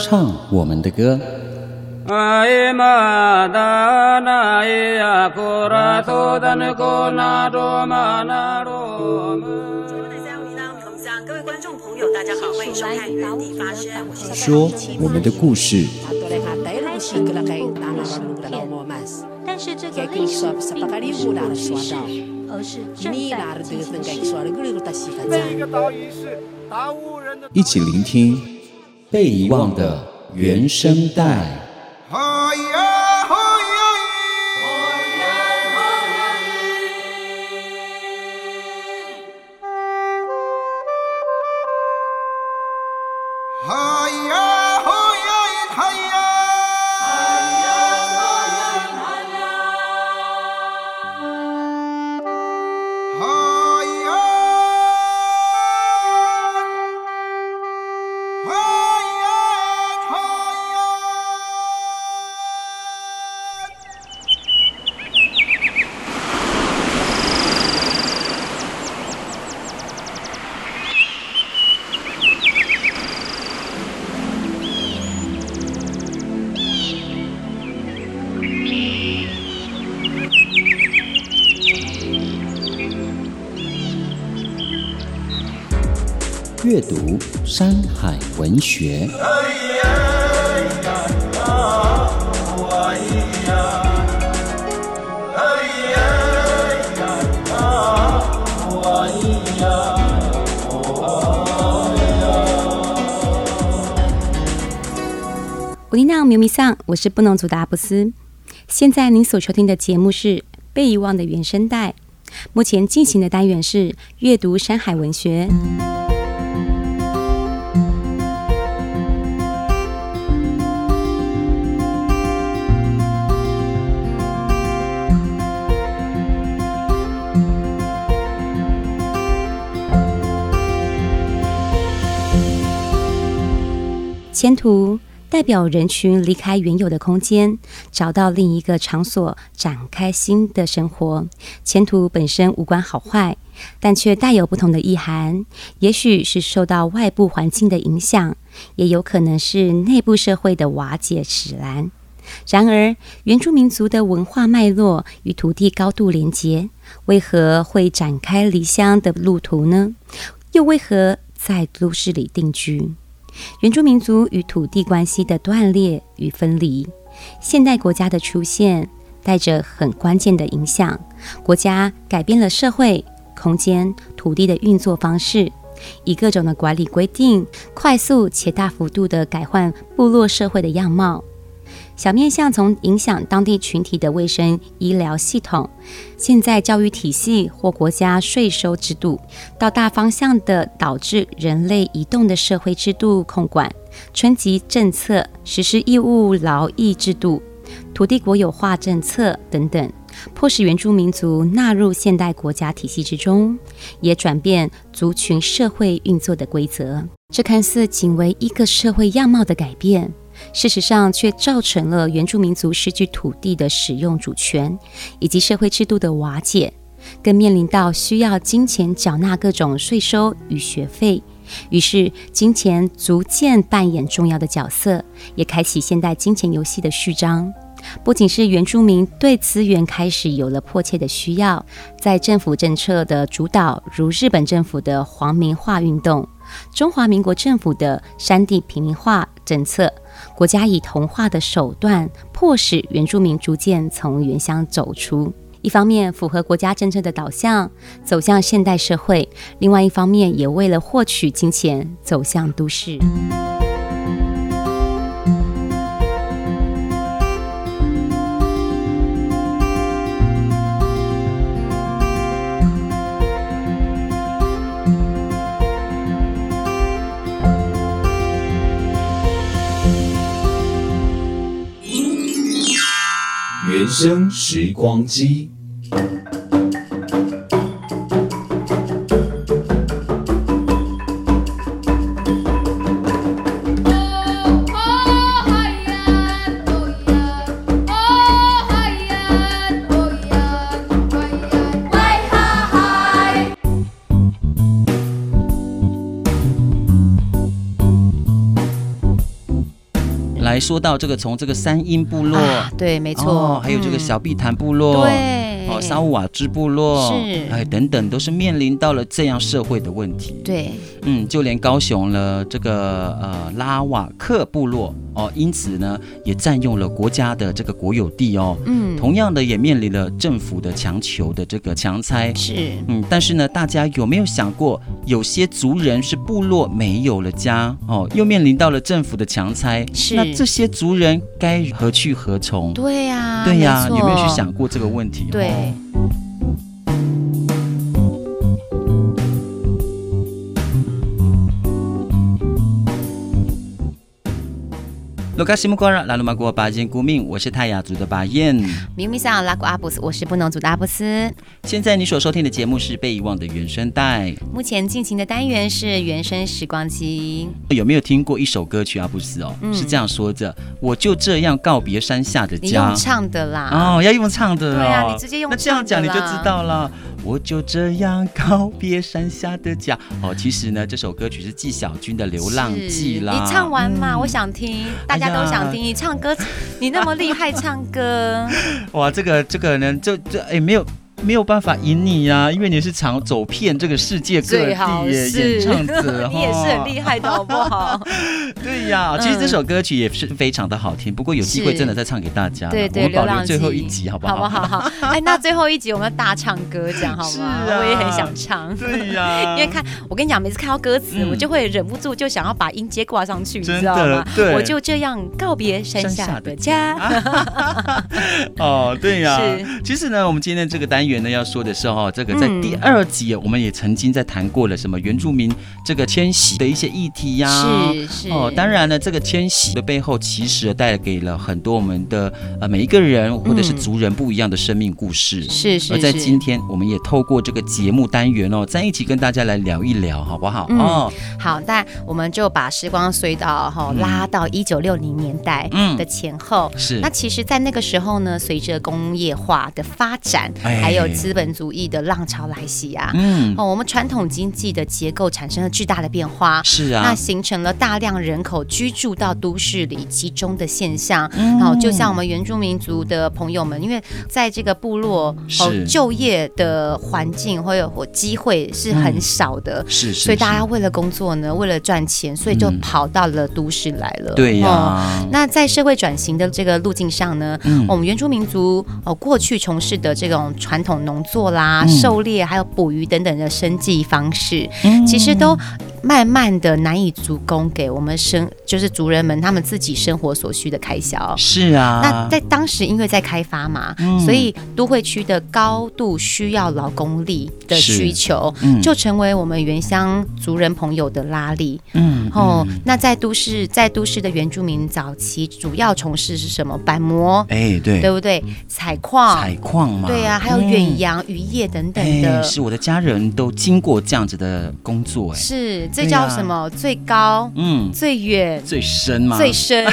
唱我们的歌。各位观众朋友，大家好，欢迎收看《原地发声》，说我们的故事。但是这个历史并不是过去式，而是正在进行式。一起聆听被遗忘的原声带。阅读《山海文学》。我尼娜苗咪桑，我是布农族的阿布斯。现在您所收听的节目是《被遗忘的原声带》，目前进行的单元是阅读《山海文学》。迁徒代表人群离开原有的空间，找到另一个场所展开新的生活。迁徙本身无关好坏，但却带有不同的意涵。也许是受到外部环境的影响，也有可能是内部社会的瓦解使然。然而，原住民族的文化脉络与土地高度连结，为何会展开离乡的路途呢？又为何在都市里定居？原住民族与土地关系的断裂与分离，现代国家的出现带着很关键的影响。国家改变了社会、空间、土地的运作方式，以各种的管理规定，快速且大幅度地改换部落社会的样貌。小面向从影响当地群体的卫生医疗系统，现在教育体系或国家税收制度，到大方向的导致人类移动的社会制度控管、春季政策、实施义务劳役制度、土地国有化政策等等，迫使原住民族纳入现代国家体系之中，也转变族群社会运作的规则。这看似仅为一个社会样貌的改变。事实上，却造成了原住民族失去土地的使用主权，以及社会制度的瓦解，更面临到需要金钱缴纳各种税收与学费。于是，金钱逐渐扮演重要的角色，也开启现代金钱游戏的序章。不仅是原住民对资源开始有了迫切的需要，在政府政策的主导，如日本政府的皇民化运动，中华民国政府的山地平民化政策。国家以同化的手段，迫使原住民逐渐从原乡走出。一方面符合国家政策的导向，走向现代社会；另外一方面，也为了获取金钱，走向都市。原声时光机。说到这个，从这个三英部落，啊、对，没错、哦，还有这个小碧潭部落，哦，沙乌瓦支部落，是，哎，等等，都是面临到了这样社会的问题。对，嗯，就连高雄了这个呃拉瓦克部落哦，因此呢，也占用了国家的这个国有地哦，嗯，同样的也面临了政府的强求的这个强拆，是，嗯，但是呢，大家有没有想过，有些族人是部落没有了家哦，又面临到了政府的强拆，是，那这些族人该何去何从？对呀、啊，对呀、啊，有没有去想过这个问题？对。哦卢卡西木瓜拉拉鲁玛国巴彦古命，我是泰雅族的巴彦。明明上拉古阿布斯，我是布农族的阿布斯。现在你所收听的节目是被遗忘的原声带。目前进行的单元是原声时光机。有没有听过一首歌曲阿布斯哦？嗯、是这样说着：我就这样告别山下的家。你用唱的啦？哦，要用唱的、哦。对啊，你直接用唱的。那这样讲你就知道了。我就这样告别山下的家。哦，其实呢，这首歌曲是纪晓君的《流浪记》啦。你唱完嘛、嗯？我想听，大家。都想听你唱歌，你那么厉害唱歌，哇，这个这个呢，就这哎没有。没有办法赢你呀、啊，因为你是常走遍这个世界各地耶，演唱者，你也是很厉害的，好不好？对呀、嗯，其实这首歌曲也是非常的好听，不过有机会真的再唱给大家。对对，我们保留最后一集，好不好？好不好？好。哎，那最后一集我们要大唱歌，这样好吗？是啊，我也很想唱。对呀，因为看我跟你讲，每次看到歌词、嗯，我就会忍不住就想要把音阶挂上去，你知道吗？对，我就这样告别山下的家。哦，对呀。是，其实呢，我们今天这个单元。原来要说的是哦，这个在第二集我们也曾经在谈过了什么原住民这个迁徙的一些议题呀、啊，是是哦，当然呢，这个迁徙的背后其实带给了很多我们的呃每一个人或者是族人不一样的生命故事，是是。而在今天，我们也透过这个节目单元哦，在一起跟大家来聊一聊，好不好？嗯、哦，好，那我们就把时光隧道哈、哦、拉到一九六零年代的前后，嗯、是。那其实，在那个时候呢，随着工业化的发展，哎、还有资本主义的浪潮来袭啊，嗯，哦，我们传统经济的结构产生了巨大的变化，是啊，那形成了大量人口居住到都市里集中的现象，嗯，哦，就像我们原住民族的朋友们，因为在这个部落哦，就业的环境或有或机会是很少的，嗯、是，是，是，所以大家为了工作呢，为了赚钱，所以就跑到了都市来了，嗯、对呀、啊哦，那在社会转型的这个路径上呢，嗯，我们原住民族哦过去从事的这种传统农作啦、嗯、狩猎还有捕鱼等等的生计方式，嗯、其实都慢慢的难以足供给我们生就是族人们他们自己生活所需的开销。是啊，那在当时因为在开发嘛，嗯、所以都会区的高度需要劳工力的需求，嗯、就成为我们原乡族人朋友的拉力。嗯，哦，那在都市在都市的原住民早期主要从事是什么？板模，哎，对，对不对？采矿，采矿嘛，对啊，还有远洋、渔业等等的。是我的家人都经过这样子的工作，哎，是。这叫什么？啊、最高，嗯，最远，最深嘛？最深，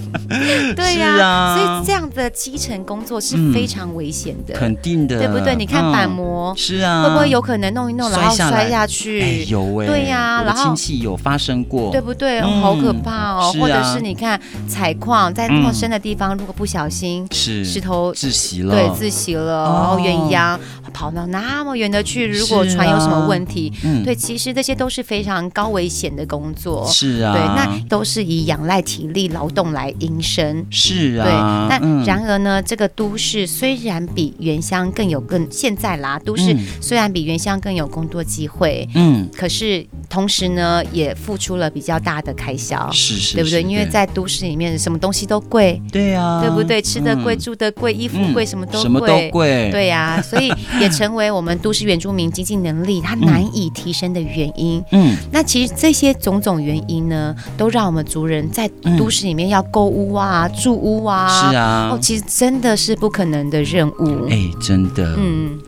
对呀、所以这样的基层工作是非常危险的，肯定的，对不对？你看板模，嗯、是啊，会不会有可能弄一弄然后摔下去？哎、有哎，对呀、啊，然后亲戚有发生过，对不对？嗯、好可怕哦！或者是你看采矿在那么深的地方，如果不小心是。石头窒息了，对，窒息了，然后远洋跑到那么远的去，如果船有什么问题，对，其实这些都是非常高危险的工作，是啊，对，那都是以仰赖体力劳动来营生，是啊，对。那然而呢，这个都市虽然比原乡更有更现在啦，都市虽然比原乡更有工作机会，嗯，可是同时呢，也付出了比较大的开销，是是，对不对？因为在都市里面，什么东西都贵，对啊，对不对？吃的贵，住的贵，衣服贵，什么都贵，什么都贵，对呀，所以也成为我们都市原住民经济能力它难以提升的原因。嗯，那其实这些种种原因呢，都让我们族人在都市里面要购屋啊、嗯、住屋啊，是啊，哦，其实真的是不可能的任务。哎，真的，嗯。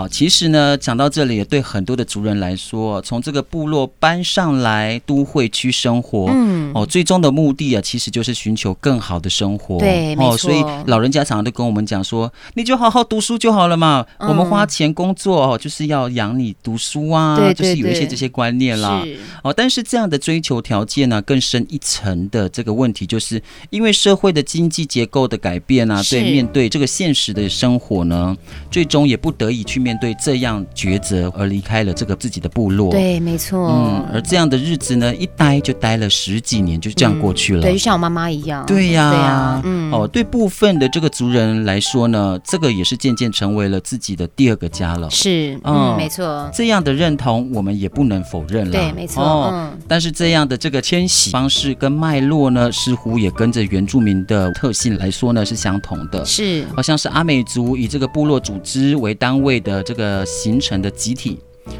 好，其实呢，讲到这里，也对很多的族人来说，从这个部落搬上来都会区生活，嗯，哦，最终的目的啊，其实就是寻求更好的生活。对，哦，所以老人家常常都跟我们讲说，你就好好读书就好了嘛，嗯、我们花钱工作哦，就是要养你读书啊，对对对，就是有一些这些观念啦。哦，但是这样的追求条件呢，更深一层的这个问题，就是因为社会的经济结构的改变啊，对，面对这个现实的生活呢，最终也不得已去面对这样抉择而离开了这个自己的部落。对，没错。嗯，而这样的日子呢，一待就待了十几年，就这样过去了。嗯、对，就像我妈妈一样。对呀，对呀。嗯。哦，对部分的这个族人来说呢，这个也是渐渐成为了自己的第二个家了。是，嗯，嗯没错。这样的认同，我们也不能否认了。对，没错。哦、嗯。但是这样的这个迁徙方式跟脉络呢，似乎也跟着原住民的特性来说呢，是相同的。是。好像是阿美族以这个部落组织为单位的这个形成的集体，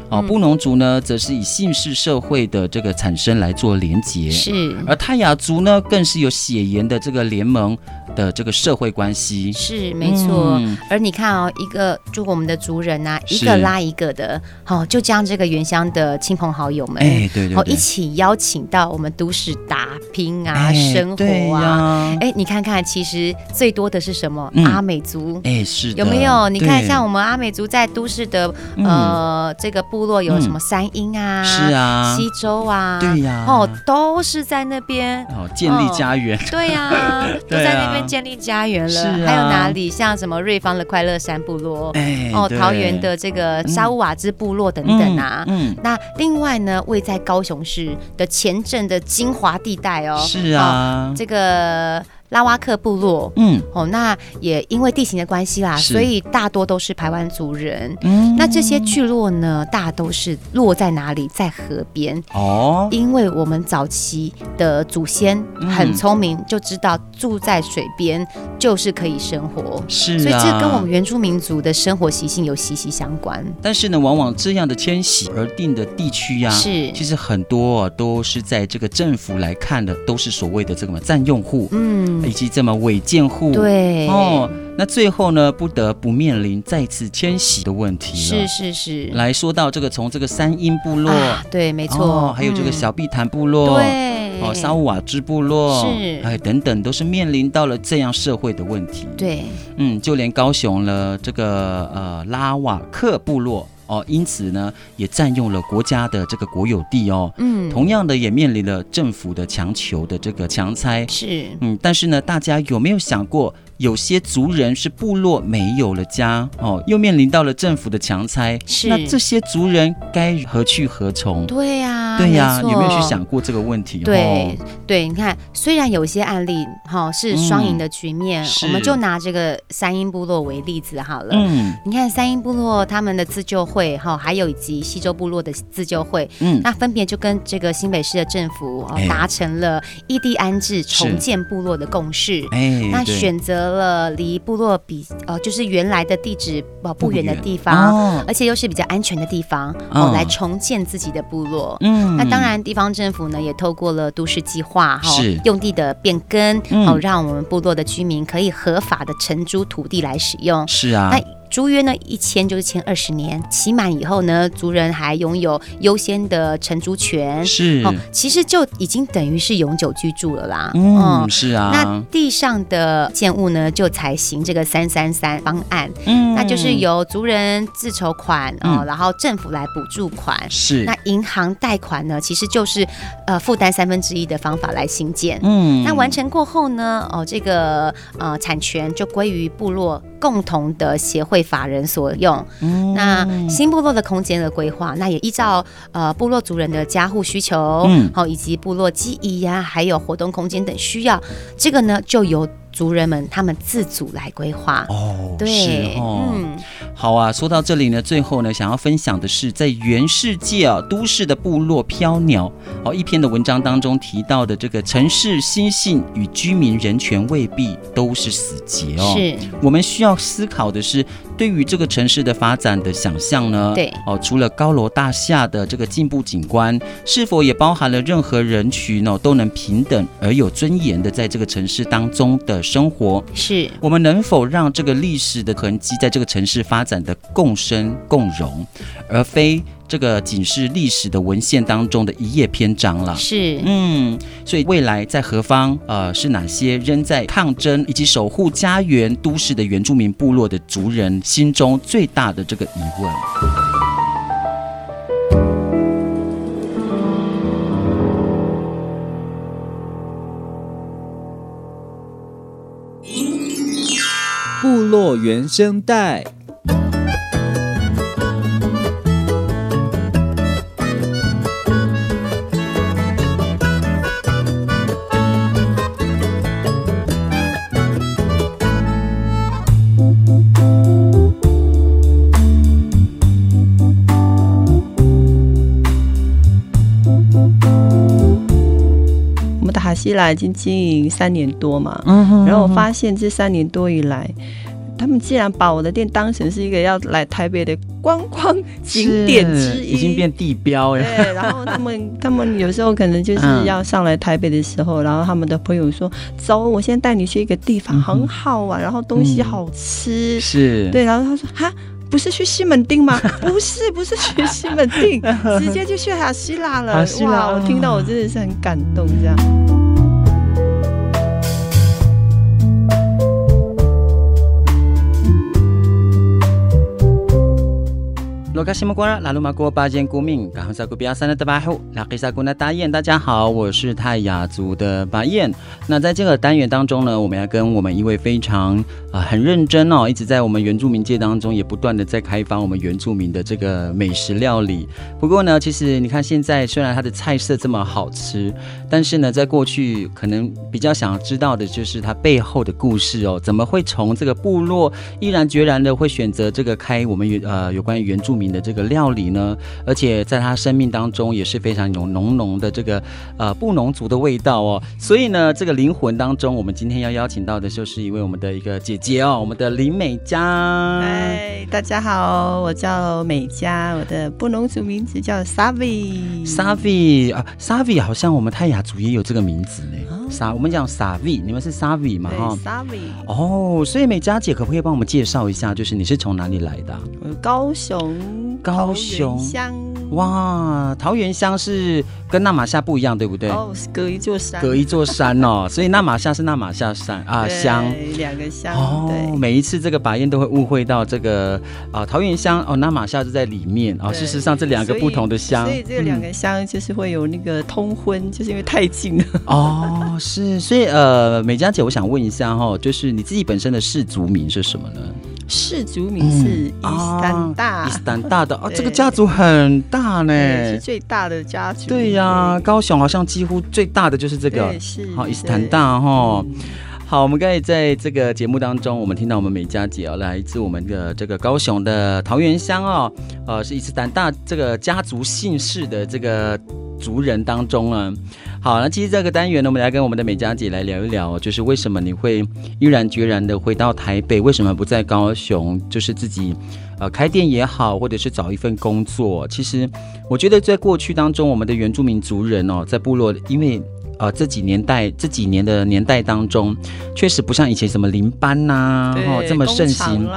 哦，布农族呢，则是以姓氏社会的这个产生来做连结，是，而泰雅族呢，更是有血缘的这个联盟。的这个社会关系。是没错，嗯、而你看哦，一个就我们的族人啊，一个拉一个的，好、哦，就将这个原乡的亲朋好友们，哎，对对，对，哦，一起邀请到我们都市打拼啊，哎、生活啊，哎，你看看，其实最多的是什么？嗯、阿美族，哎，是有没有？你看，像我们阿美族在都市的呃这个部落有什么三英啊，是啊，西周啊，对呀，哦，都是在那边哦建立家园，哦、对呀、啊，都在那边。建立家园了，啊、还有哪里？像什么瑞芳的快乐山部落，哎、哦，桃园的这个沙乌瓦兹部落等等啊。嗯，嗯那另外呢，位在高雄市的前镇的精华地带哦，是啊，哦、这个。拉瓦克部落，嗯，哦，那也因为地形的关系啦，所以大多都是排湾族人。嗯，那这些聚落呢，大都是落在哪里？在河边。哦，因为我们早期的祖先很聪明，就知道住在水边就是可以生活。是啊，所以这跟我们原住民族的生活习性有息息相关。但是呢，往往这样的迁徙而定的地区呀，是其实很多都是在这个政府来看的，都是所谓的这个占用户。嗯。以及这么违建户，对。哦，那最后呢，不得不面临再次迁徙的问题了。是是是，来说到这个，从这个三英部落，啊、对，没错、哦，还有这个小碧潭部落，对，哦，沙乌瓦支部落，是，哎，等等，都是面临到了这样社会的问题。对，嗯，就连高雄了这个呃拉瓦克部落。哦，因此呢，也占用了国家的这个国有地哦。嗯，同样的也面临了政府的强求的这个强拆。是，嗯，但是呢，大家有没有想过？有些族人是部落没有了家哦，又面临到了政府的强拆，是那这些族人该何去何从？对呀、啊，对呀、啊，有没有去想过这个问题？对、哦、对，你看，虽然有些案例哈、哦、是双赢的局面，嗯、我们就拿这个三英部落为例子好了。嗯，你看三英部落他们的自救会哈、哦，还有以及西周部落的自救会，嗯，那分别就跟这个新北市的政府哦达成了异地安置、重建部落的共识。哎，那选择。了离部落比呃就是原来的地址呃不远的地方，哦、而且又是比较安全的地方哦，哦，来重建自己的部落。嗯，那当然地方政府呢也透过了都市计划哈，是用地的变更哦，让我们部落的居民可以合法的承租土地来使用。是啊，那。租约呢，一签就是签二十年，期满以后呢，族人还拥有优先的承租权。是，哦，其实就已经等于是永久居住了啦。嗯，哦，是啊。那地上的建物呢，就采行这个三三三方案。嗯，那就是由族人自筹款，嗯，哦，然后政府来补助款。是。那银行贷款呢，其实就是呃负担三分之一的方法来兴建。嗯。那完成过后呢，哦，这个呃产权就归于部落共同的协会。法人所用，嗯、那新部落的空间的规划，那也依照呃部落族人的家户需求，嗯，好，以及部落记忆呀，还有活动空间等需要，这个呢就由。族人们他们自主来规划哦，对，是哦，嗯，好啊。说到这里呢，最后呢，想要分享的是，在原世界啊，都市的部落飘鸟哦，一篇的文章当中提到的这个城市心性与居民人权未必都是死结哦。是，我们需要思考的是，对于这个城市的发展的想象呢？对哦，除了高楼大厦的这个进步景观，是否也包含了任何人群哦都能平等而有尊严的在这个城市当中的。的生活。是我们能否让这个历史的痕迹在这个城市发展的共生共荣，而非这个仅是历史的文献当中的一页篇章了？是，嗯，所以未来在何方，呃，是哪些仍在抗争以及守护家园都市的原住民部落的族人心中最大的这个疑问？部落原声带。来已经经营三年多嘛，嗯哼嗯哼，然后我发现这三年多以来，他们竟然把我的店当成是一个要来台北的观光景点之一，已经变地标了。对，然后他们 他们有时候可能就是要上来台北的时候，嗯、然后他们的朋友说：“走，我现在带你去一个地方，很好玩，然后东西好吃。嗯”是，对，然后他说：“哈，不是去西门町吗？不是，不是去西门町，直接就去哈希腊了。西拉”哇，我听到我真的是很感动，这样。罗卡西莫瓜拉拉鲁马国巴坚古敏，刚好在古比亚三的德巴后，拉黑萨古纳大雁。大家好，我是泰雅族的巴彦。那在这个单元当中呢，我们要跟我们一位非常啊、很认真哦，一直在我们原住民界当中也不断的在开发我们原住民的这个美食料理。不过呢，其实你看现在虽然它的菜色这么好吃，但是呢，在过去可能比较想要知道的就是它背后的故事哦，怎么会从这个部落毅然决然的会选择这个开我们原呃有关于原住民。的这个料理呢，而且在他生命当中也是非常有浓浓的这个呃布农族的味道哦。所以呢，这个灵魂当中，我们今天要邀请到的就是一位我们的一个姐姐哦，我们的林美嘉。嗨，大家好，我叫美嘉，我的布农族名字叫 Savi。Savi 啊，Savi 好像我们泰雅族也有这个名字呢。沙、哦，我们讲 Savi，你们是 Savi 嘛？哈，Savi。哦，所以美嘉姐可不可以帮我们介绍一下，就是你是从哪里来的？高雄。高雄乡哇，桃园乡是跟纳玛夏不一样，对不对？哦，是隔一座山，隔一座山哦，所以纳玛夏是纳玛夏山啊乡，两个乡哦。对，每一次这个把烟都会误会到这个啊桃源香哦，那马夏就在里面啊。事实上这两个不同的香，所以这两个香就是会有那个通婚，嗯、就是因为太近了。哦，是，所以呃，美嘉姐，我想问一下哈，就是你自己本身的氏族名是什么呢？氏族名是伊斯坦大，伊斯坦大的哦，这个家族很大呢，是最大的家族。对呀、啊，高雄好像几乎最大的就是这个，好伊斯坦大哈。好，我们刚才在这个节目当中，我们听到我们美嘉姐哦，来自我们的这个高雄的桃源乡哦，呃，是伊斯坦大这个家族姓氏的这个族人当中啊。好，那其实这个单元呢，我们来跟我们的美嘉姐来聊一聊，就是为什么你会毅然决然的回到台北？为什么不在高雄？就是自己呃开店也好，或者是找一份工作。其实我觉得在过去当中，我们的原住民族人哦，在部落，因为呃这几年代这几年的年代当中，确实不像以前什么林班呐、啊，哦这么盛行。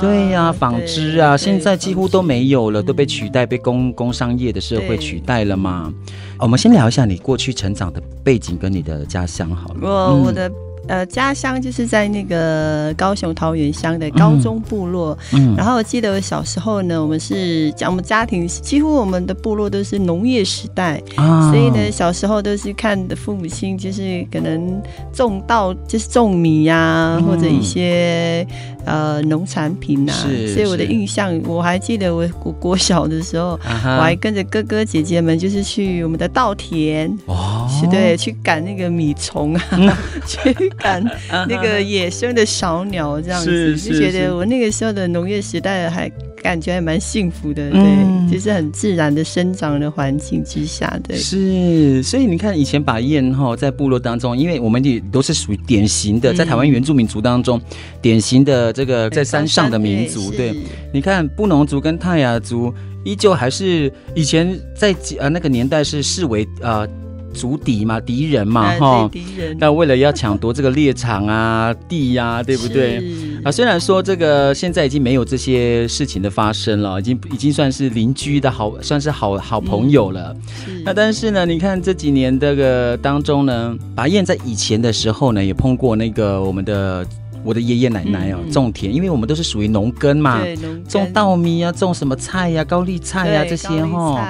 对呀、啊，纺织啊，现在几乎都没有了，都被取代，被工工商业的社会取代了嘛。我们先聊一下你过去成长的背景跟你的家乡好了。我我的。呃，家乡就是在那个高雄桃源乡的高中部落。嗯，然后我记得我小时候呢，我们是讲我们家庭几乎我们的部落都是农业时代，啊，所以呢，小时候都是看的父母亲就是可能种稻，就是种米呀，啊，或者一些。呃，农产品呐、啊，所以我的印象，我还记得我我国小的时候，uh. 我还跟着哥哥姐姐们，就是去我们的稻田，哦、oh.，对，去赶那个米虫啊，去赶 那个野生的小鸟，这样子，就觉得我那个时候的农业时代还。感觉还蛮幸福的，对，嗯、就是很自然的生长的环境之下，对。是，所以你看，以前把燕哈在部落当中，因为我们也都是属于典型的，在台湾原住民族当中，嗯、典型的这个在山上的民族，对。你看布农族跟泰雅族，依旧还是以前在呃那个年代是视为呃。族敌嘛，敌人嘛，哈，敌人。那为了要抢夺这个猎场啊、地呀、啊，对不对？啊，虽然说这个现在已经没有这些事情的发生了，已经已经算是邻居的好，算是好好朋友了。嗯、那但是呢，你看这几年这个当中呢，拔燕在以前的时候呢，也碰过那个我们的。我的爷爷奶奶哦，种田，因为我们都是属于农耕嘛，种稻米啊，种什么菜呀，高丽菜呀这些哈，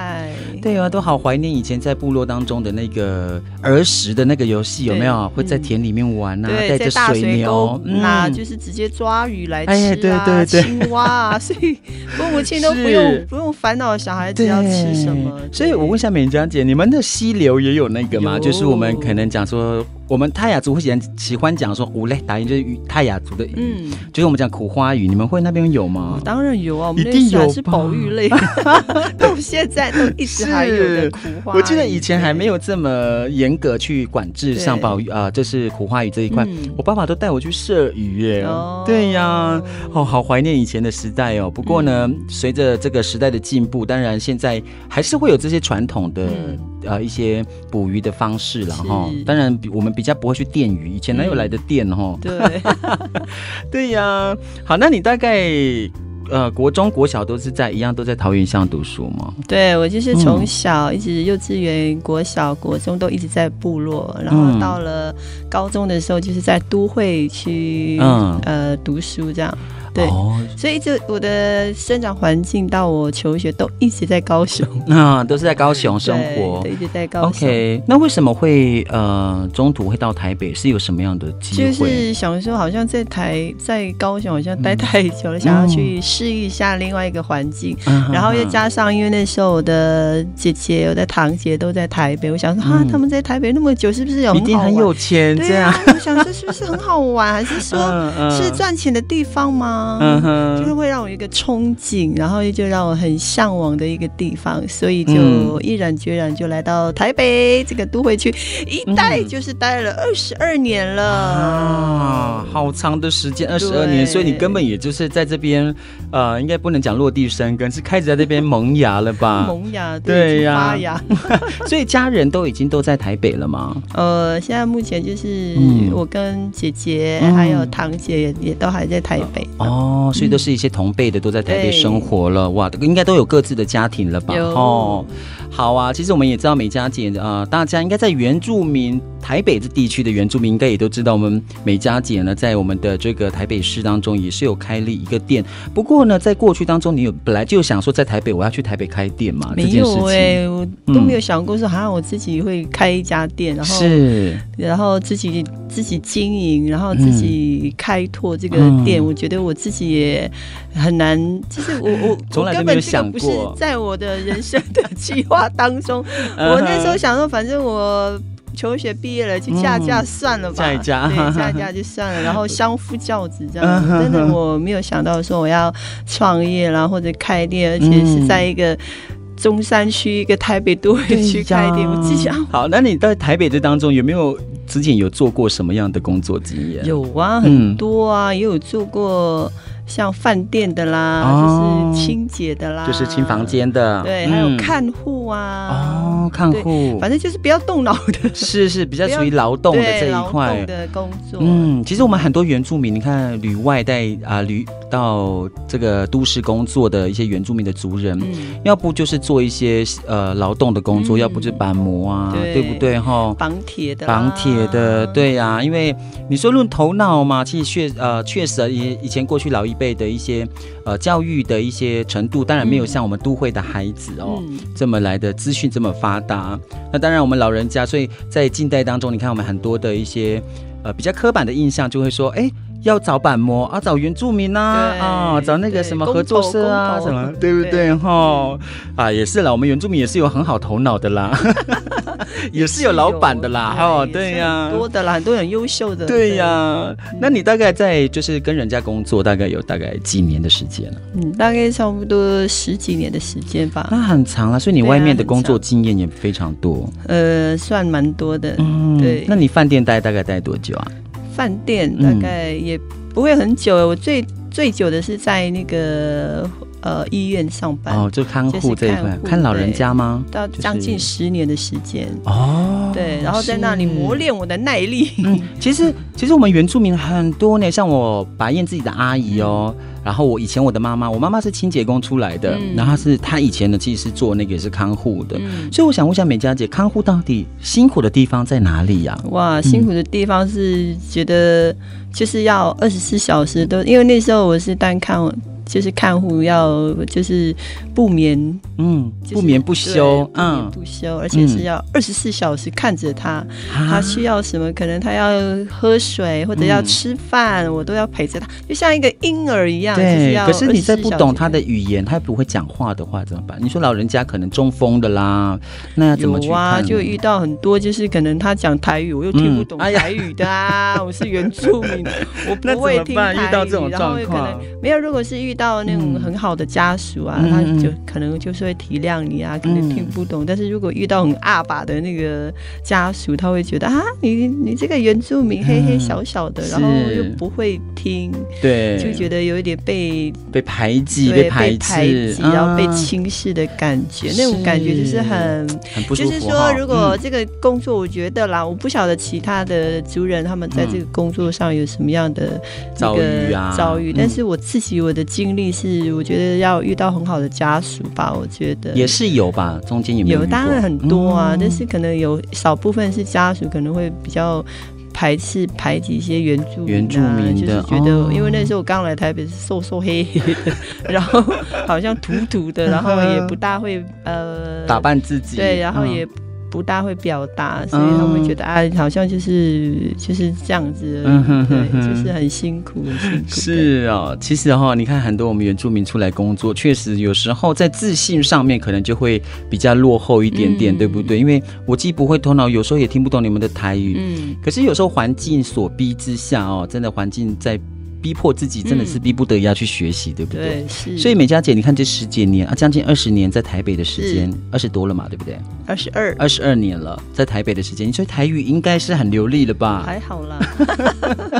对啊，都好怀念以前在部落当中的那个儿时的那个游戏，有没有？会在田里面玩啊，带着水牛，那就是直接抓鱼来吃啊，青蛙啊，所以父母亲都不用不用烦恼小孩子要吃什么。所以我问一下美江姐，你们的溪流也有那个吗？就是我们可能讲说。我们泰雅族会喜欢喜欢讲说五嘞，打音就是泰雅族的语，嗯，就是我们讲苦花鱼，你们会那边有吗？当然有啊，我们一定有是保育类，到现在都一直还有的苦花鱼。我记得以前还没有这么严格去管制像保育啊，就是苦花鱼这一块，我爸爸都带我去射鱼耶。对呀，哦，好怀念以前的时代哦。不过呢，随着这个时代的进步，当然现在还是会有这些传统的。呃，一些捕鱼的方式了哈，当然我们比较不会去电鱼，以前哪有来的电哈？对，对呀。好，那你大概呃，国中、国小都是在一样都在桃园乡读书吗？对，我就是从小一直幼稚园、国小、国中都一直在部落，然后到了高中的时候，就是在都会去嗯呃读书这样。对，哦、所以就我的生长环境到我求学都一直在高雄，啊，都是在高雄生活，对，对，一直在高雄。OK，那为什么会呃中途会到台北？是有什么样的机会？就是想说，好像在台在高雄好像待太久了，嗯、想要去适应一下另外一个环境，嗯、然后又加上因为那时候我的姐姐、我的堂姐都在台北，我想说啊，他们在台北那么久，是不是有？一定很有钱这样？啊、我想说是不是很好玩，还是说 是赚钱的地方吗？嗯哼，就是会让我一个憧憬，然后就让我很向往的一个地方，所以就毅然决然就来到台北这个都会区，一待就是待了二十二年了啊，好长的时间，二十二年，所以你根本也就是在这边，呃，应该不能讲落地生根，是开始在这边萌芽了吧？萌芽，对呀，发芽。所以家人都已经都在台北了吗？呃，现在目前就是我跟姐姐还有堂姐也也都还在台北哦。哦，所以都是一些同辈的都在台北生活了，哇，应该都有各自的家庭了吧？哦，好啊，其实我们也知道美嘉姐啊，大家应该在原住民台北这地区的原住民应该也都知道，我们美嘉姐呢，在我们的这个台北市当中也是有开立一个店。不过呢，在过去当中，你有本来就想说在台北我要去台北开店嘛？没有哎、欸，我都没有想过说好像我自己会开一家店，然后是，然后自己自己经营，然后自己开拓这个店，我觉得我。自己也很难，就是我我 从来都没有想过，不是在我的人生的计划当中。我那时候想说，反正我求学毕业了，就嫁嫁算了吧，嫁嫁对，嫁嫁就算了，然后相夫教子这样子。真的我没有想到说我要创业，然后或者开店，而且是在一个中山区一个台北都会区开店。我自己啊，好，那你在台北这当中有没有？之前有做过什么样的工作经验？有啊，很多啊，嗯、也有做过。像饭店的啦，哦、就是清洁的啦，就是清房间的，对，嗯、还有看护啊，哦，看护，反正就是不要动脑的，是是，比较属于劳动的这一块。的工作。嗯，其实我们很多原住民，你看旅外带啊，旅到这个都市工作的一些原住民的族人，嗯、要不就是做一些呃劳动的工作，嗯、要不就板模啊，对，对不对？哈？绑铁的，绑铁的，对呀、啊，因为你说论头脑嘛，其实确呃确实以以前过去老一。辈的一些呃教育的一些程度，当然没有像我们都会的孩子哦、嗯、这么来的资讯这么发达。那当然我们老人家，所以在近代当中，你看我们很多的一些呃比较刻板的印象，就会说，哎。要找板模啊，找原住民呐啊，找那个什么合作社啊，什么对不对哈？啊，也是啦，我们原住民也是有很好头脑的啦，也是有老板的啦，哦，对呀，多的啦，很多很优秀的，对呀。那你大概在就是跟人家工作，大概有大概几年的时间了？嗯，大概差不多十几年的时间吧。那很长了，所以你外面的工作经验也非常多。呃，算蛮多的。嗯，对。那你饭店待大概待多久啊？饭店大概也不会很久，我最最久的是在那个呃医院上班哦，就看护这一块，看老人家吗？到将近十年的时间哦，对，然后在那里磨练我的耐力。嗯，其实其实我们原住民很多呢，像我白燕自己的阿姨哦。嗯然后我以前我的妈妈，我妈妈是清洁工出来的，嗯、然后是她以前呢其实是做那个也是看护的，嗯、所以我想问一下美嘉姐，看护到底辛苦的地方在哪里呀、啊？哇，辛苦的地方是觉得就是要二十四小时都，因为那时候我是单看。就是看护要就是不眠，嗯，不眠不休，嗯，不休，而且是要二十四小时看着他，他需要什么，可能他要喝水或者要吃饭，我都要陪着他，就像一个婴儿一样。对，可是你在不懂他的语言，他不会讲话的话怎么办？你说老人家可能中风的啦，那要怎么去看？啊，就遇到很多，就是可能他讲台语，我又听不懂台语的啊，我是原住民，我不会听台语，遇到这种状况，然后可能没有，如果是遇到那种很好的家属啊，嗯、他就可能就是会体谅你啊，嗯、可能听不懂。但是如果遇到很阿爸的那个家属，他会觉得啊，你你这个原住民黑黑小小的，嗯、然后又不会听，对，就觉得有一点被被排挤、被排挤，然后被轻视的感觉，啊、那种感觉就是很，很不舒服。就是说，如果这个工作，我觉得啦，嗯、我不晓得其他的族人他们在这个工作上有什么样的遭遇啊。遭遇，但是我自己我的经历是。是，我觉得要遇到很好的家属吧，我觉得也是有吧，中间有没有？有，当然很多啊，嗯、但是可能有少部分是家属可能会比较排斥排挤一些原住民、啊、原住民就是觉得，哦、因为那时候我刚来台北是瘦瘦黑黑的，然后好像土土的，然后也不大会呃打扮自己，对，然后也。嗯不大会表达，所以他们觉得啊，好像就是就是这样子，对，就是很辛苦，很辛苦。是哦，其实哈，你看很多我们原住民出来工作，确实有时候在自信上面可能就会比较落后一点点，对不对？因为我既不会头脑，有时候也听不懂你们的台语，嗯，可是有时候环境所逼之下哦，真的环境在。逼迫自己真的是逼不得已要去学习，嗯、对不对？对，是。所以美嘉姐，你看这十几年啊，将近二十年在台北的时间，二十多了嘛，对不对？二十二，二十二年了，在台北的时间，你说台语应该是很流利了吧？还好啦。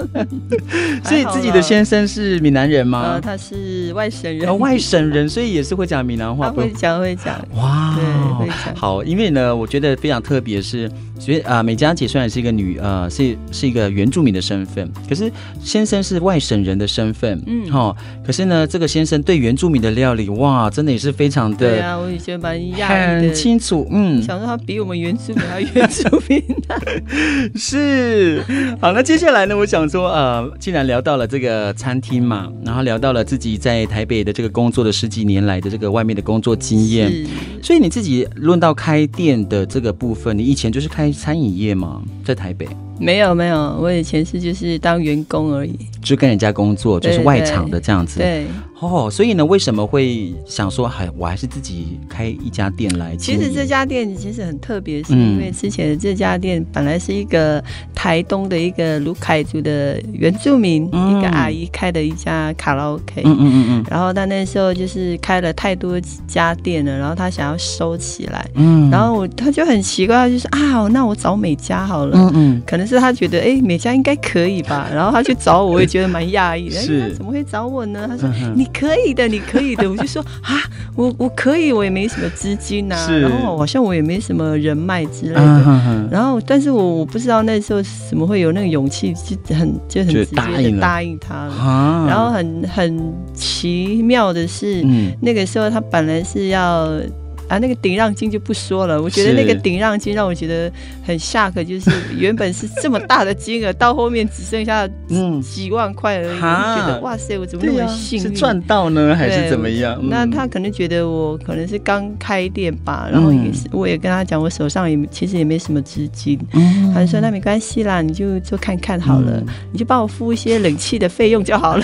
所以自己的先生是闽南人吗？呃，他是外省人。哦，外省人，所以也是会讲闽南话。会讲，会讲。哇，对，会讲。好，因为呢，我觉得非常特别是，所以啊，美佳姐虽然是一个女，呃，是是一个原住民的身份，可是先生是外省人的身份。嗯，好，可是呢，这个先生对原住民的料理，哇，真的也是非常的，对啊，我也觉得蛮讶异的，很清楚，嗯，想说他比我们原住民还原住民，是，好，那接下来呢，我想说，呃，既然聊到了这个餐厅嘛，然后聊到了自己在台北的这个工作的十几年来的这个外面的工作经验，所以你自己论到开店的这个部分，你以前就是开餐饮业吗？在台北？没有没有，我以前是就是当员工而已，就跟人家工作，就是外场的这样子。对。哦，所以呢，为什么会想说，还我还是自己开一家店来？其实这家店其实很特别，是因为之前的这家店本来是一个台东的一个卢凯族的原住民、嗯、一个阿姨开的一家卡拉 OK。嗯嗯嗯。然后他那时候就是开了太多家店了，然后他想要收起来。嗯。然后我他就很奇怪，他就说啊，那我找美嘉好了。嗯嗯。可能是他觉得哎，美嘉应该可以吧？然后他去找我，我也觉得蛮讶异的。是、哎。怎么会找我呢？他说你。可以的，你可以的，我就说啊，我我可以，我也没什么资金呐、啊，然后好像我也没什么人脉之类的，然后但是我我不知道那时候怎么会有那个勇气，就很就很直接的答应他。了，啊、然后很很奇妙的是，嗯、那个时候他本来是要。啊，那个顶让金就不说了。我觉得那个顶让金让我觉得很吓客，就是原本是这么大的金额，到后面只剩下嗯几万块而已。嗯、觉得哇塞，我怎么那么幸运？是赚到呢，还是怎么样？嗯、那他可能觉得我可能是刚开店吧，然后也是，我也跟他讲，我手上也其实也没什么资金。嗯、他就说那没关系啦，你就就看看好了，嗯、你就帮我付一些冷气的费用就好了。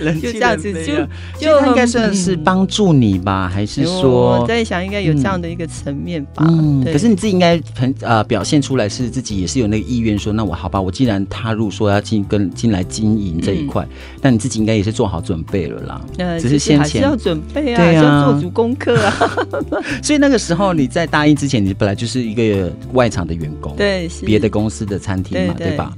冷气就这样子就就应该算是帮助你吧，嗯、还是说我在想。应该有这样的一个层面吧。嗯，可是你自己应该很呃表现出来是自己也是有那个意愿，说那我好吧，我既然踏入说要进跟进来经营这一块，那你自己应该也是做好准备了啦。呃，只是先前要准备啊，要做足功课啊。所以那个时候你在答应之前，你本来就是一个外场的员工，对，别的公司的餐厅嘛，对吧？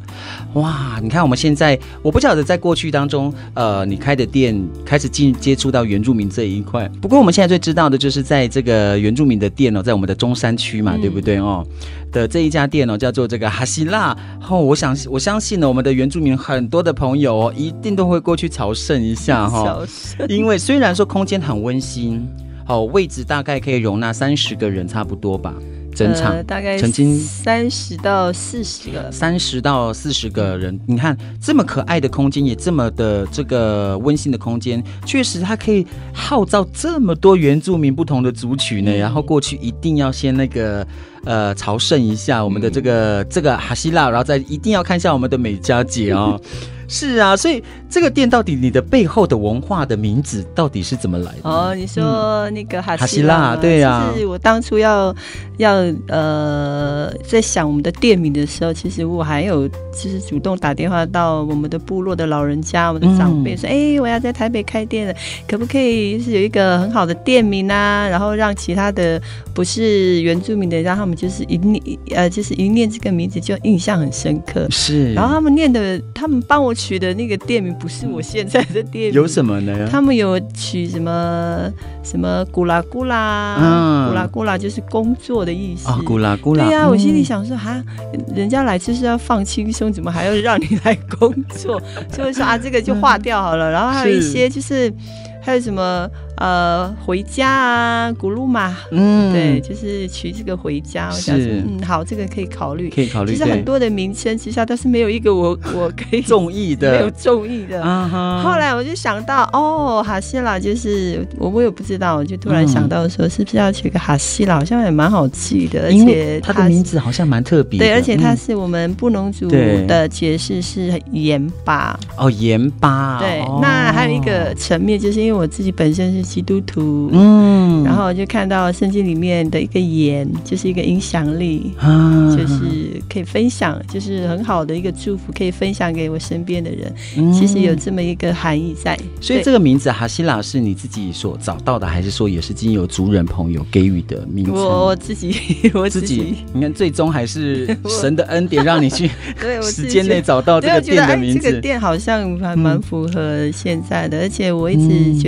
哇，你看我们现在，我不晓得在过去当中，呃，你开的店开始进接触到原住民这一块。不过我们现在最知道的就是在这个原住民的店哦，在我们的中山区嘛，嗯、对不对哦？的这一家店哦，叫做这个哈希拉。哦，我想我相信呢，我们的原住民很多的朋友哦，一定都会过去朝圣一下哈、哦。因为虽然说空间很温馨，哦，位置大概可以容纳三十个人差不多吧。整场、呃、大概曾经三十到四十个，三十到四十个人。你看这么可爱的空间，也这么的这个温馨的空间，确实它可以号召这么多原住民不同的族群呢。然后过去一定要先那个呃朝圣一下我们的这个这个哈希腊，然后再一定要看一下我们的美佳姐哦。是啊，所以这个店到底你的背后的文化的名字到底是怎么来的？哦，你说那个哈希腊，对呀、就，是我当初要要呃在想我们的店名的时候，其实我还有就是主动打电话到我们的部落的老人家，我们的长辈说，哎、嗯欸，我要在台北开店了，可不可以是有一个很好的店名啊？然后让其他的不是原住民的，让他们就是一念呃就是一念这个名字就印象很深刻。是，然后他们念的，他们帮我。取的那个店名不是我现在的店名，有什么呢？他们有取什么什么古拉古拉，嗯，古拉古拉就是工作的意思。古拉古拉，对呀、啊，我心里想说，哈，人家来就是要放轻松，怎么还要让你来工作？所以说啊，这个就划掉好了。然后还有一些就是还有什么。呃，回家啊，古鲁玛，嗯，对，就是取这个回家，我想说，嗯，好，这个可以考虑，可以考虑。其实很多的名称，其实都是没有一个我我可以中意的，没有中意的。Uh -huh. 后来我就想到，哦，哈希拉，就是我我也不知道，我就突然想到说，是不是要取个哈希拉，好像也蛮好记的，而且它的名字好像蛮特别。对，而且它是我们布农族的解释是盐巴。哦，盐巴。对，那还有一个层面，就是因为我自己本身是。基督徒，嗯，然后我就看到圣经里面的一个盐，就是一个影响力，啊，就是可以分享，就是很好的一个祝福，可以分享给我身边的人。嗯，其实有这么一个含义在。所以这个名字哈希拉是你自己所找到的，还是说也是经由族人朋友给予的名字？我自己，我自己，自己你看最终还是神的恩典 让你去对时间内找到这个店的名字。这个店好像还蛮符合现在的，嗯，而且我一直觉得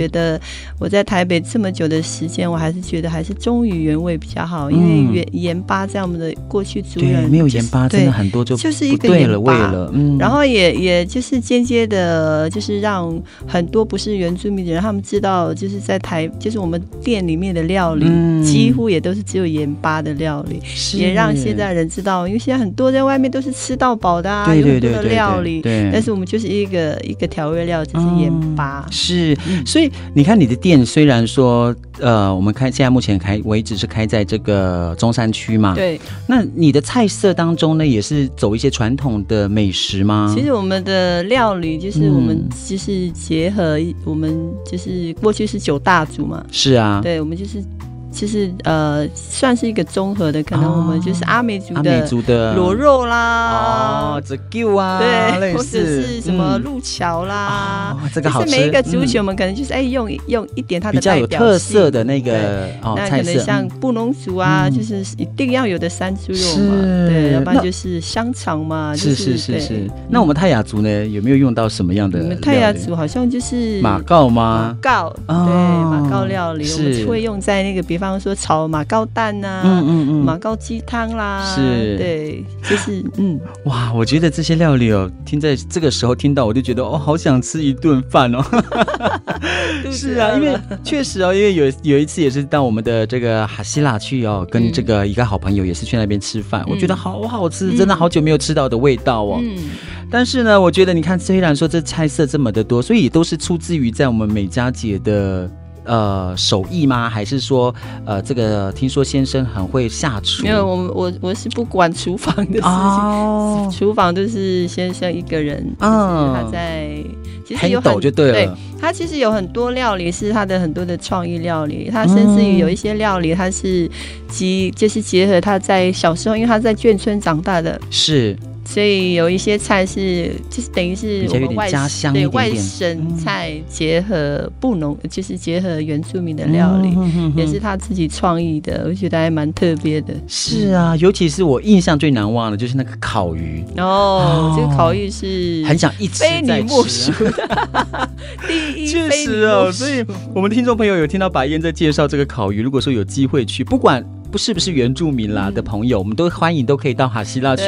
我。在台北这么久的时间，我还是觉得还是忠于原味比较好，因为盐盐巴在我们的过去族人、就是、没有盐巴，真的很多就就是一个盐巴。了，嗯，然后也也就是间接的，就是让很多不是原住民的人，他们知道，就是在台，就是我们店里面的料理，嗯、几乎也都是只有盐巴的料理，也让现在人知道，因为现在很多在外面都是吃到饱的啊，对对对对对，有很多的料理，对，但是我们就是一个一个调味料，就是盐巴，嗯、是，所以你看你的店。虽然说，呃，我们开现在目前开为止是开在这个中山区嘛，对。那你的菜色当中呢，也是走一些传统的美食吗？其实我们的料理就是我们就是结合我们就是过去是九大族嘛，是啊，对，我们就是。其实呃，算是一个综合的，可能我们就是阿美族的螺肉啦，哦，这 Q 啊，对，或者是什么路桥啦，这个好吃。就是每一个族群，我们可能就是哎，用用一点它的代表性，比较有特色的那个哦，那可能像布农族啊，嗯，就是一定要有的山猪肉嘛，对，要不然就是香肠嘛，是是是是。那我们泰雅族呢，有没有用到什么样的？我们泰雅族好像就是马告吗？马告，对，马告料理，我们会用在那个别。比方说炒马告蛋呐、啊，嗯嗯嗯，马告鸡汤啦，是，对，就是嗯，哇，我觉得这些料理哦，听在这个时候听到，我就觉得哦，好想吃一顿饭哦。是啊，因为确实哦，因为有有一次也是到我们的这个哈希拉去哦，跟这个一个好朋友也是去那边吃饭，嗯、我觉得好好吃、嗯，真的好久没有吃到的味道哦。嗯，但是呢，我觉得你看，虽然说这菜色这么的多，所以也都是出自于在我们美佳姐的。呃，手艺吗？还是说，呃，这个听说先生很会下厨？没有，我我我是不管厨房的事情，哦、厨房都是先生一个人。嗯，他在其实有很就对了。对，他其实有很多料理是他的很多的创意料理，他甚至于有一些料理，他是结就是结合他在小时候，因为他在眷村长大的，是。所以有一些菜是就是等于是我们外家乡对外省菜结合布农，就是结合原住民的料理，嗯、也是他自己创意的，我觉得还蛮特别的。是啊，尤其是我印象最难忘的就是那个烤鱼。哦，哦，这个烤鱼是很想一直非你莫属。第一，确实哦，所以我们的听众朋友有听到白燕在介绍这个烤鱼，如果说有机会去，不管。不是不是原住民啦的朋友，嗯、我们都欢迎，都可以到哈希腊去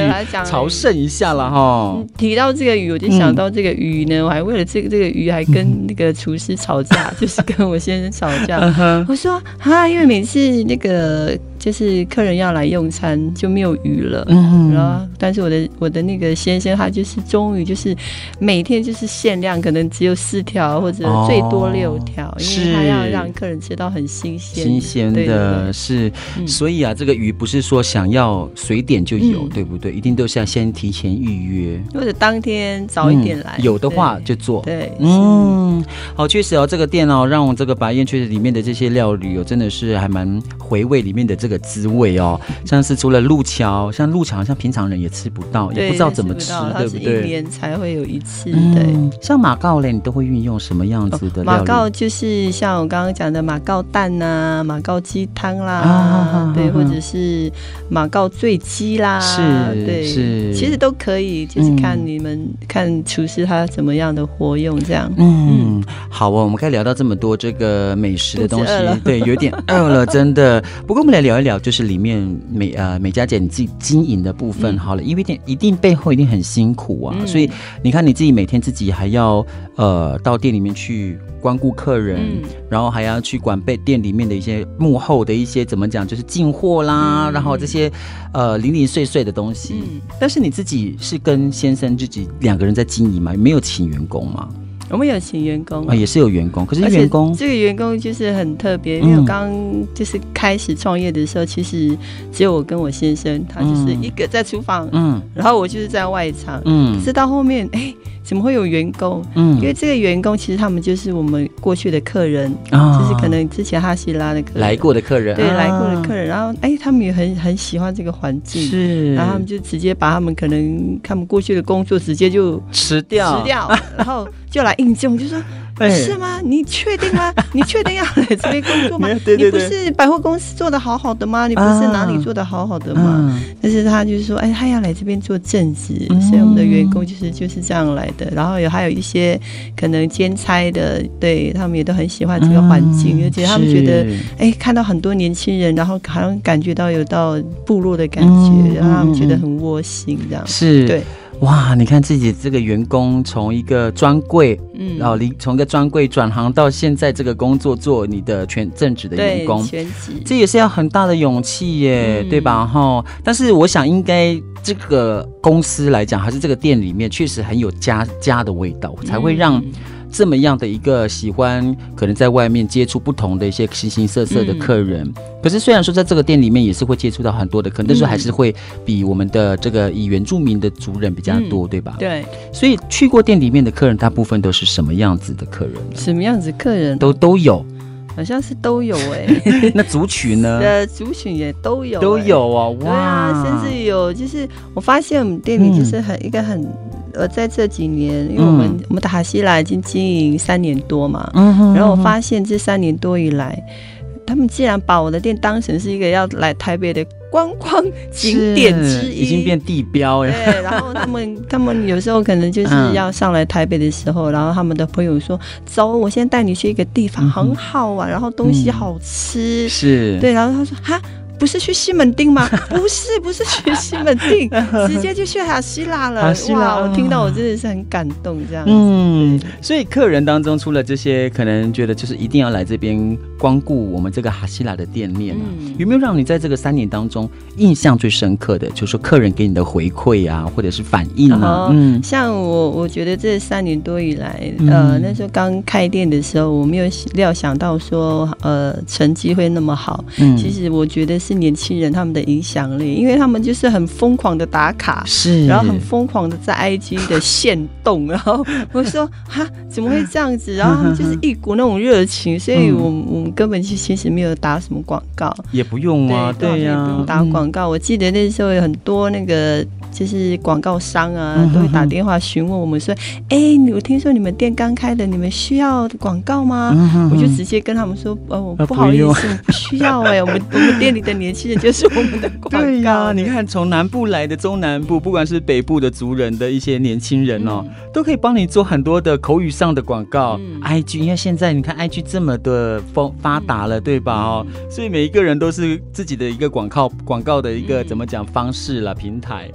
朝圣一下了哈。提到这个鱼，我就想到这个鱼呢，嗯、我还为了这个这个鱼还跟那个厨师吵架，嗯、就是跟我先生吵架。我说啊，因为每次那个。就是客人要来用餐就没有鱼了，嗯，然后但是我的我的那个先生他就是终于就是每天就是限量，可能只有四条或者最多六条，哦，因为他要让客人吃到很新鲜新鲜的，是，嗯，所以啊，这个鱼不是说想要随点就有，嗯，对不对？一定都是要先提前预约，或者当天早一点来，嗯，有的话就做。对，对嗯，好，确实哦，这个店哦，让我这个白燕确实里面的这些料理哦，真的是还蛮回味里面的这个。的滋味哦，像是除了路桥，像路桥，像平常人也吃不到，也不知道怎么吃，对不对？一年才会有一次。嗯、对，像马告嘞，你都会运用什么样子的？马告就是像我刚刚讲的马告蛋呐、啊，马告鸡汤啦，啊、对，或者是马告醉鸡啦，是，对，是，其实都可以，就是看你们、嗯、看厨师他怎么样的活用这样。嗯，嗯好哦，我们可以聊到这么多这个美食的东西，对，有点饿了，真的。不过我们来聊一聊。就是里面美呃美佳姐你自己经营的部分好了，嗯、因为一定背后一定很辛苦啊，嗯、所以你看你自己每天自己还要呃到店里面去光顾客人，嗯、然后还要去管备店里面的一些幕后的一些怎么讲，就是进货啦，嗯、然后这些呃零零碎碎的东西。嗯、但是你自己是跟先生自己两个人在经营吗？没有请员工吗？我们有请员工。啊，也是有员工，可是员工这个员工就是很特别，因为我刚就是开始创业的时候，其实只有我跟我先生，他就是一个在厨房，嗯，然后我就是在外场，嗯，可是到后面，哎。怎么会有员工？嗯，因为这个员工其实他们就是我们过去的客人，哦、就是可能之前哈希拉的客人来过的客人，对，啊、来过的客人。然后哎，他们也很很喜欢这个环境，是，然后他们就直接把他们可能他们过去的工作直接就辞掉，辞掉，然后就来应征，就说。是吗？你确定吗？你确定要来这边工作吗？对对对，你不是百货公司做的好好的吗？你不是哪里做的好好的吗？啊、但是他就是说，哎，他要来这边做正职，嗯、所以我们的员工就是就是这样来的。然后有还有一些可能兼差的，对他们也都很喜欢这个环境，嗯、而且他们觉得，哎，看到很多年轻人，然后好像感觉到有到部落的感觉，嗯、然后他们觉得很窝心，这样是对。哇，你看自己这个员工从一个专柜，嗯，然后离从一个专柜转行到现在这个工作做你的全正职的员工，全职，这也是要很大的勇气耶，嗯、对吧？哈，但是我想应该这个公司来讲，还是这个店里面确实很有家家的味道，才会让。这么样的一个喜欢，可能在外面接触不同的一些形形色色的客人。嗯、可是虽然说在这个店里面也是会接触到很多的客人，嗯、但是还是会比我们的这个以原住民的族人比较多，嗯、对吧？对。所以去过店里面的客人，大部分都是什么样子的客人？什么样子客人都都有，好像是都有哎、欸。那族群呢？呃，族群也都有、欸，都有啊。哇，啊、甚至有，就是我发现我们店里就是很、嗯、一个很。呃，在这几年，因为我们、嗯、我们的哈希拉已经经营三年多嘛，然后我发现这三年多以来，他们竟然把我的店当成是一个要来台北的观光景点之一，已经变地标哎。对，然后他们 他们有时候可能就是要上来台北的时候，嗯、然后他们的朋友说：“走，我先带你去一个地方，很好玩，然后东西好吃。嗯”是，对，然后他说：“哈。”不是去西门町吗？不是，不是去西门町，直接就去哈希拉了。哇，我听到我真的是很感动，这样子。嗯，所以客人当中除了这些，可能觉得就是一定要来这边光顾我们这个哈希拉的店面啊，嗯、有没有让你在这个三年当中印象最深刻的，就是说客人给你的回馈啊，或者是反应啊？嗯，像我，我觉得这三年多以来，呃，那时候刚开店的时候，我没有料想到说，呃，成绩会那么好。嗯，其实我觉得是。年轻人他们的影响力，因为他们就是很疯狂的打卡，是，然后很疯狂的在 IG 的限动，然后我说哈，怎么会这样子？然后他们就是一股那种热情，所以我们我们根本就其实没有打什么广告，也不用啊，对呀，不用打广告。我记得那时候有很多那个。就是广告商啊，都会打电话询问我们说，哎，我听说你们店刚开的，你们需要广告吗？我就直接跟他们说，哦，不好意思，不 需要哎，我们我们店里的年轻人就是我们的广告。对呀，你看从南部来的中南部，不管是北部的族人的一些年轻人哦，都可以帮你做很多的口语上的广告。IG，因为现在你看 IG 这么的发发达了，对吧？哦，所以每一个人都是自己的一个广告广告的一个怎么讲方式了平台。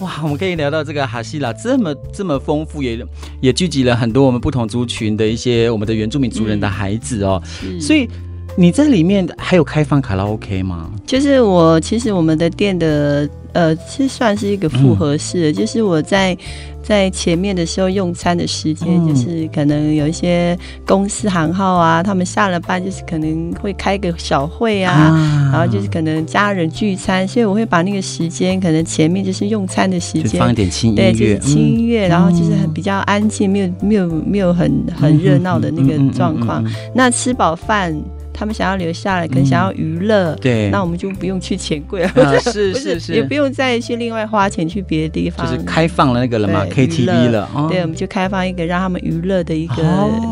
哇，我们可以聊到这个哈西拉这么这么丰富，也也聚集了很多我们不同族群的一些我们的原住民族人的孩子哦。所以你这里面还有开放卡拉 OK 吗？就是我其实我们的店的呃，其实算是一个复合式的，就是我在。在前面的时候用餐的时间，就是可能有一些公司行号啊，他们下了班就是可能会开个小会啊，然后就是可能家人聚餐，所以我会把那个时间，可能前面就是用餐的时间，放一点轻音乐，对，就是轻音乐，然后就是很比较安静，没有没有没有很很热闹的那个状况。那吃饱饭。他们想要留下来，可能想要娱乐，对，那我们就不用去钱柜了，是是是，也不用再去另外花钱去别的地方，就是开放了那个了嘛，KTV 了，对，我们就开放一个让他们娱乐的一个，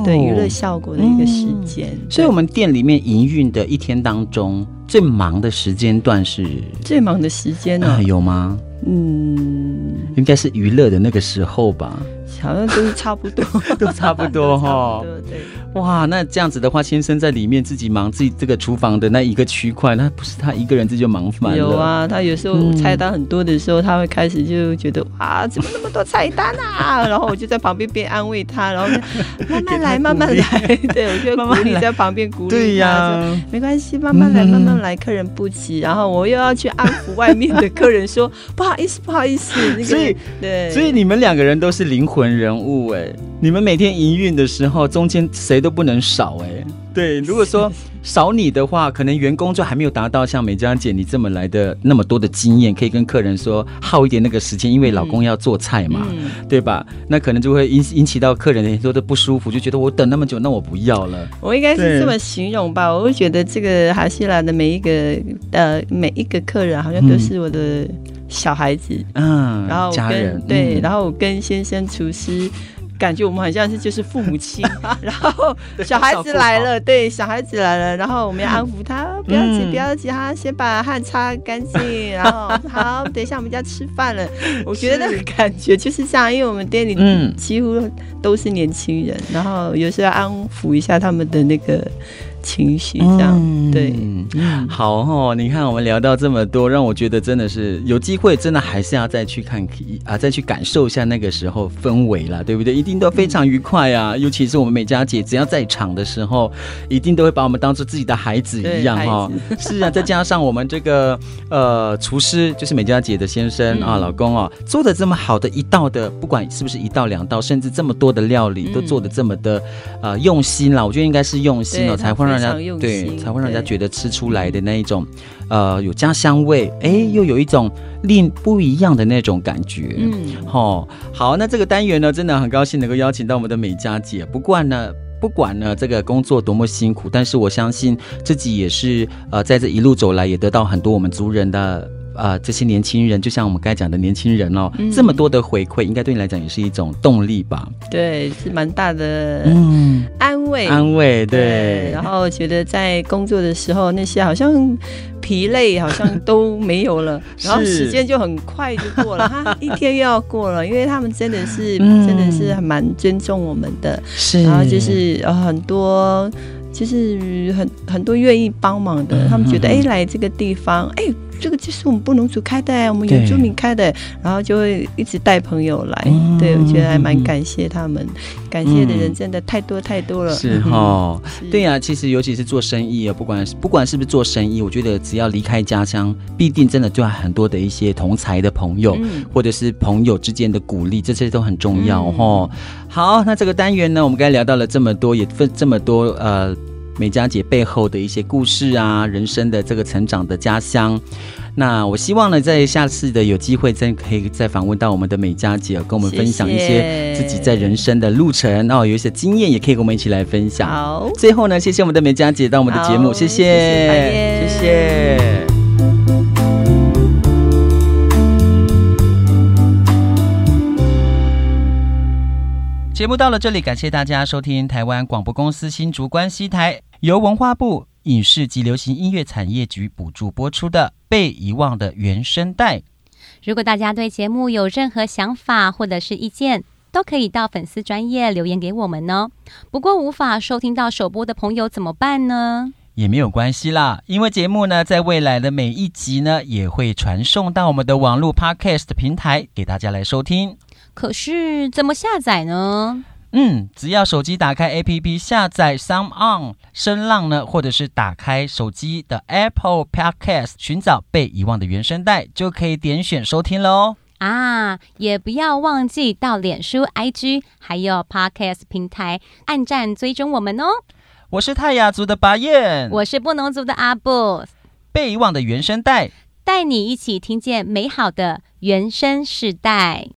对娱乐效果的一个时间。所以，我们店里面营运的一天当中最忙的时间段是？最忙的时间呢？有吗？嗯，应该是娱乐的那个时候吧。好像都是差不多，都差不多 哈。对，哇，那这样子的话，先生在里面自己忙自己这个厨房的那一个区块，那不是他一个人这就忙翻了。有啊，他有时候菜单很多的时候，他会开始就觉得哇，怎么那么多菜单啊？然后我就在旁边边安慰他，然后慢慢来，慢慢来。对，我就鼓励在旁边鼓励他。对呀，没关系，慢慢来，慢慢来，客人不急。然后我又要去安抚外面的客人，说不好意思，不好意思。所以，对，所以你们两个人都是灵魂人物哎，你们每天营运的时候，中间谁都不能少哎。对，如果说 少你的话，可能员工就还没有达到像美嘉姐你这么来的那么多的经验，可以跟客人说耗一点那个时间，因为老公要做菜嘛，嗯、对吧？那可能就会引引起到客人很多的不舒服，就觉得我等那么久，那我不要了。我应该是这么形容吧，我会觉得这个哈西兰的每一个呃每一个客人好像都是我的小孩子，嗯，然后跟家人对，然后我跟先生厨师。感觉我们好像是就是父母亲，然后小孩子来了，对，小孩子来了，然后我们要安抚他，不要急，不要急，哈，先把汗擦干净，然后好，等一下我们就要吃饭了。我觉得那个感觉就是这样，因为我们店里几乎都是年轻人，然后有时候要安抚一下他们的那个。情绪这样、嗯、对，好哦。你看我们聊到这么多，让我觉得真的是有机会，真的还是要再去看啊，再去感受一下那个时候氛围了，对不对？一定都非常愉快啊。嗯、尤其是我们美嘉姐，只要在场的时候，一定都会把我们当做自己的孩子一样哈。是啊，再加上我们这个呃厨师，就是美嘉姐的先生、嗯、啊，老公啊，做的这么好的一道的，不管是不是一道两道，甚至这么多的料理，都做的这么的呃用心了。我觉得应该是用心了，才会让。让人家对，才会让人家觉得吃出来的那一种，呃，有家乡味，哎，又有一种另不一样的那种感觉。嗯，好，好，那这个单元呢，真的很高兴能够邀请到我们的美嘉姐。不过呢，不管呢这个工作多么辛苦，但是我相信自己也是呃，在这一路走来，也得到很多我们族人的。啊、呃，这些年轻人就像我们刚才讲的年轻人哦，嗯、这么多的回馈，应该对你来讲也是一种动力吧？对，是蛮大的嗯安慰，安慰对，对。然后觉得在工作的时候，那些好像疲累好像都没有了，然后时间就很快就过了，哈，一天又要过了，因为他们真的是、嗯、真的是还蛮尊重我们的，是。然后就是呃很多就是很很多愿意帮忙的，嗯、他们觉得哎来这个地方哎。这个就是我们布农族开的，我们原住民开的，然后就会一直带朋友来。嗯、对，我觉得还蛮感谢他们，嗯、感谢的人真的太多太多了。是哦，是 对呀、啊，其实尤其是做生意啊，不管不管是不是做生意，我觉得只要离开家乡，必定真的就有很多的一些同才的朋友，嗯、或者是朋友之间的鼓励，这些都很重要哦。嗯、好，那这个单元呢，我们刚才聊到了这么多，也分这么多呃。美佳姐背后的一些故事啊，人生的这个成长的家乡，那我希望呢，在下次的有机会再可以再访问到我们的美佳姐哦，跟我们分享一些自己在人生的路程哦，有一些经验也可以跟我们一起来分享。好，最后呢，谢谢我们的美佳姐到我们的节目，谢谢，谢谢。节目到了这里，感谢大家收听台湾广播公司新竹关西台。由文化部影视及流行音乐产业局补助播出的《被遗忘的原声带》。如果大家对节目有任何想法或者是意见，都可以到粉丝专页留言给我们哦。不过无法收听到首播的朋友怎么办呢？也没有关系啦，因为节目呢，在未来的每一集呢，也会传送到我们的网络 Podcast 平台给大家来收听。可是怎么下载呢？嗯，只要手机打开 APP 下载 Sound On 声浪呢，或者是打开手机的 Apple Podcast 寻找被遗忘的原声带，就可以点选收听了哦。啊，也不要忘记到脸书、IG 还有 Podcast 平台按赞追踪我们哦。我是泰雅族的巴彦，我是布农族的阿布，被遗忘的原声带，带你一起听见美好的原声世代。